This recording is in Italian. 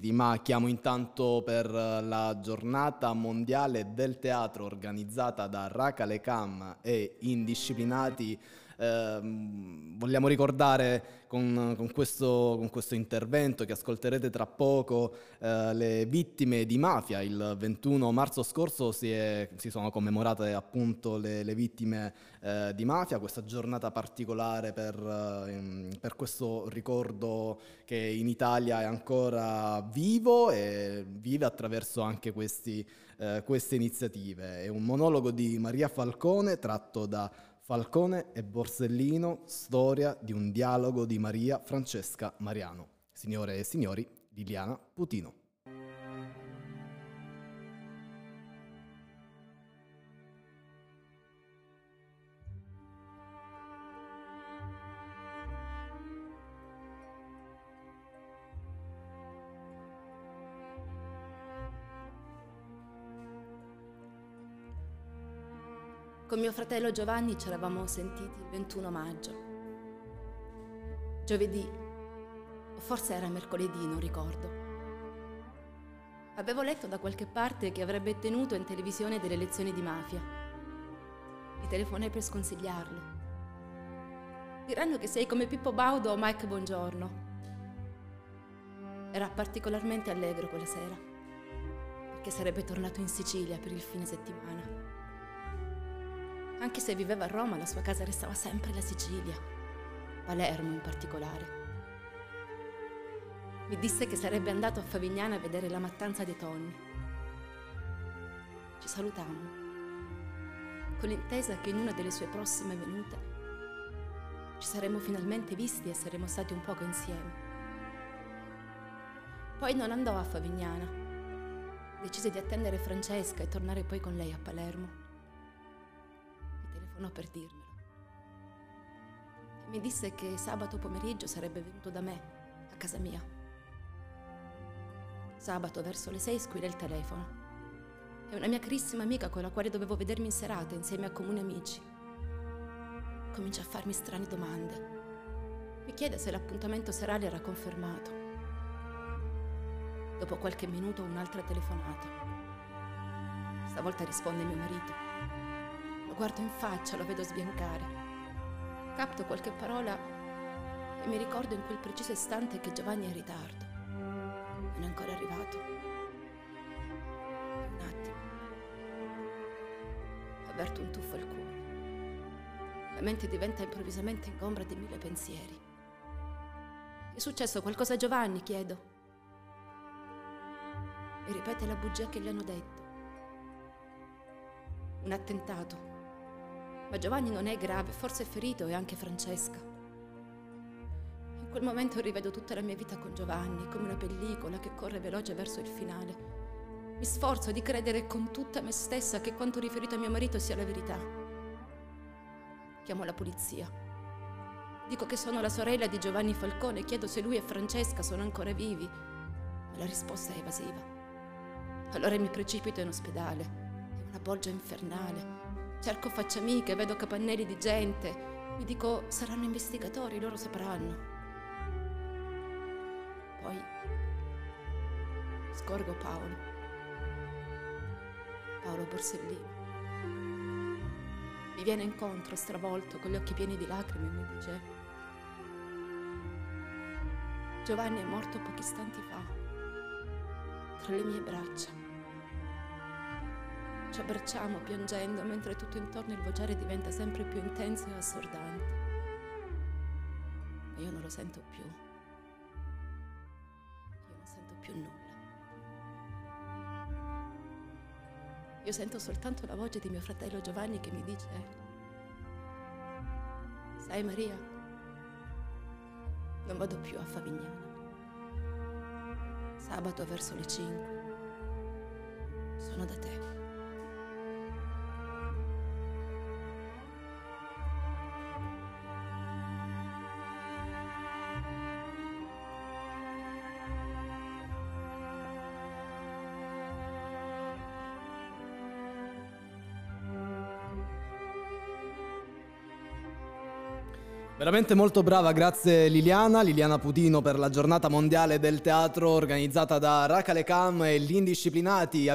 Ma chiamo intanto per la giornata mondiale del teatro organizzata da Raka Lekam e Indisciplinati eh, vogliamo ricordare con, con, questo, con, questo, intervento che ascolterete tra poco eh, le vittime di mafia. Il 21 marzo scorso si, è, si sono commemorate appunto le, le vittime eh, di mafia, questa giornata particolare per, ehm, per, questo ricordo che in Italia è ancora vivo e vive attraverso anche questi, eh, queste iniziative. È un monologo di Maria Falcone tratto da Falcone e Borsellino, storia di un dialogo di Maria Francesca Mariano. Signore e signori, Liliana Putino. Con mio fratello Giovanni ci eravamo sentiti il 21 maggio. Giovedì, o forse era mercoledì, non ricordo. Avevo letto da qualche parte che avrebbe tenuto in televisione delle lezioni di mafia. Mi telefonai per sconsigliarlo. Diranno che sei come Pippo Baudo o Mike Buongiorno. Era particolarmente allegro quella sera, perché sarebbe tornato in Sicilia per il fine settimana. Anche se viveva a Roma, la sua casa restava sempre la Sicilia, Palermo in particolare. Mi disse che sarebbe andato a Favignana a vedere la mattanza dei tonni. Ci salutammo, con l'intesa che in una delle sue prossime venute ci saremmo finalmente visti e saremmo stati un poco insieme. Poi non andò a Favignana. Decise di attendere Francesca e tornare poi con lei a Palermo telefonò per dirmelo. E mi disse che sabato pomeriggio sarebbe venuto da me, a casa mia. Sabato verso le sei squilla il telefono. È una mia carissima amica con la quale dovevo vedermi in serata insieme a comuni amici. Comincia a farmi strane domande. Mi chiede se l'appuntamento serale era confermato. Dopo qualche minuto un'altra telefonata. Stavolta risponde mio marito guardo in faccia, lo vedo sbiancare. Capto qualche parola e mi ricordo in quel preciso istante che Giovanni è in ritardo. Non è ancora arrivato. Un attimo. Avverto un tuffo al cuore. La mente diventa improvvisamente ingombra di mille pensieri. È successo qualcosa a Giovanni? chiedo. E ripete la bugia che gli hanno detto. Un attentato ma Giovanni non è grave, forse è ferito e anche Francesca. In quel momento rivedo tutta la mia vita con Giovanni, come una pellicola che corre veloce verso il finale. Mi sforzo di credere con tutta me stessa che quanto riferito a mio marito sia la verità. Chiamo la polizia. Dico che sono la sorella di Giovanni Falcone e chiedo se lui e Francesca sono ancora vivi, ma la risposta è evasiva. Allora mi precipito in ospedale. È una bolgia infernale. Cerco facce amiche, vedo capannelli di gente. Mi dico, saranno investigatori, loro sapranno. Poi scorgo Paolo. Paolo Borsellino. Mi viene incontro, stravolto, con gli occhi pieni di lacrime e mi dice, Giovanni è morto pochi istanti fa, tra le mie braccia. Ci abbracciamo piangendo mentre tutto intorno il vociare diventa sempre più intenso e assordante. Ma io non lo sento più. Io non sento più nulla. Io sento soltanto la voce di mio fratello Giovanni che mi dice, sai Maria, non vado più a Favignana. Sabato verso le 5 sono da te. Veramente molto brava, grazie Liliana, Liliana Putino per la giornata mondiale del teatro organizzata da Racalekam e gli indisciplinati.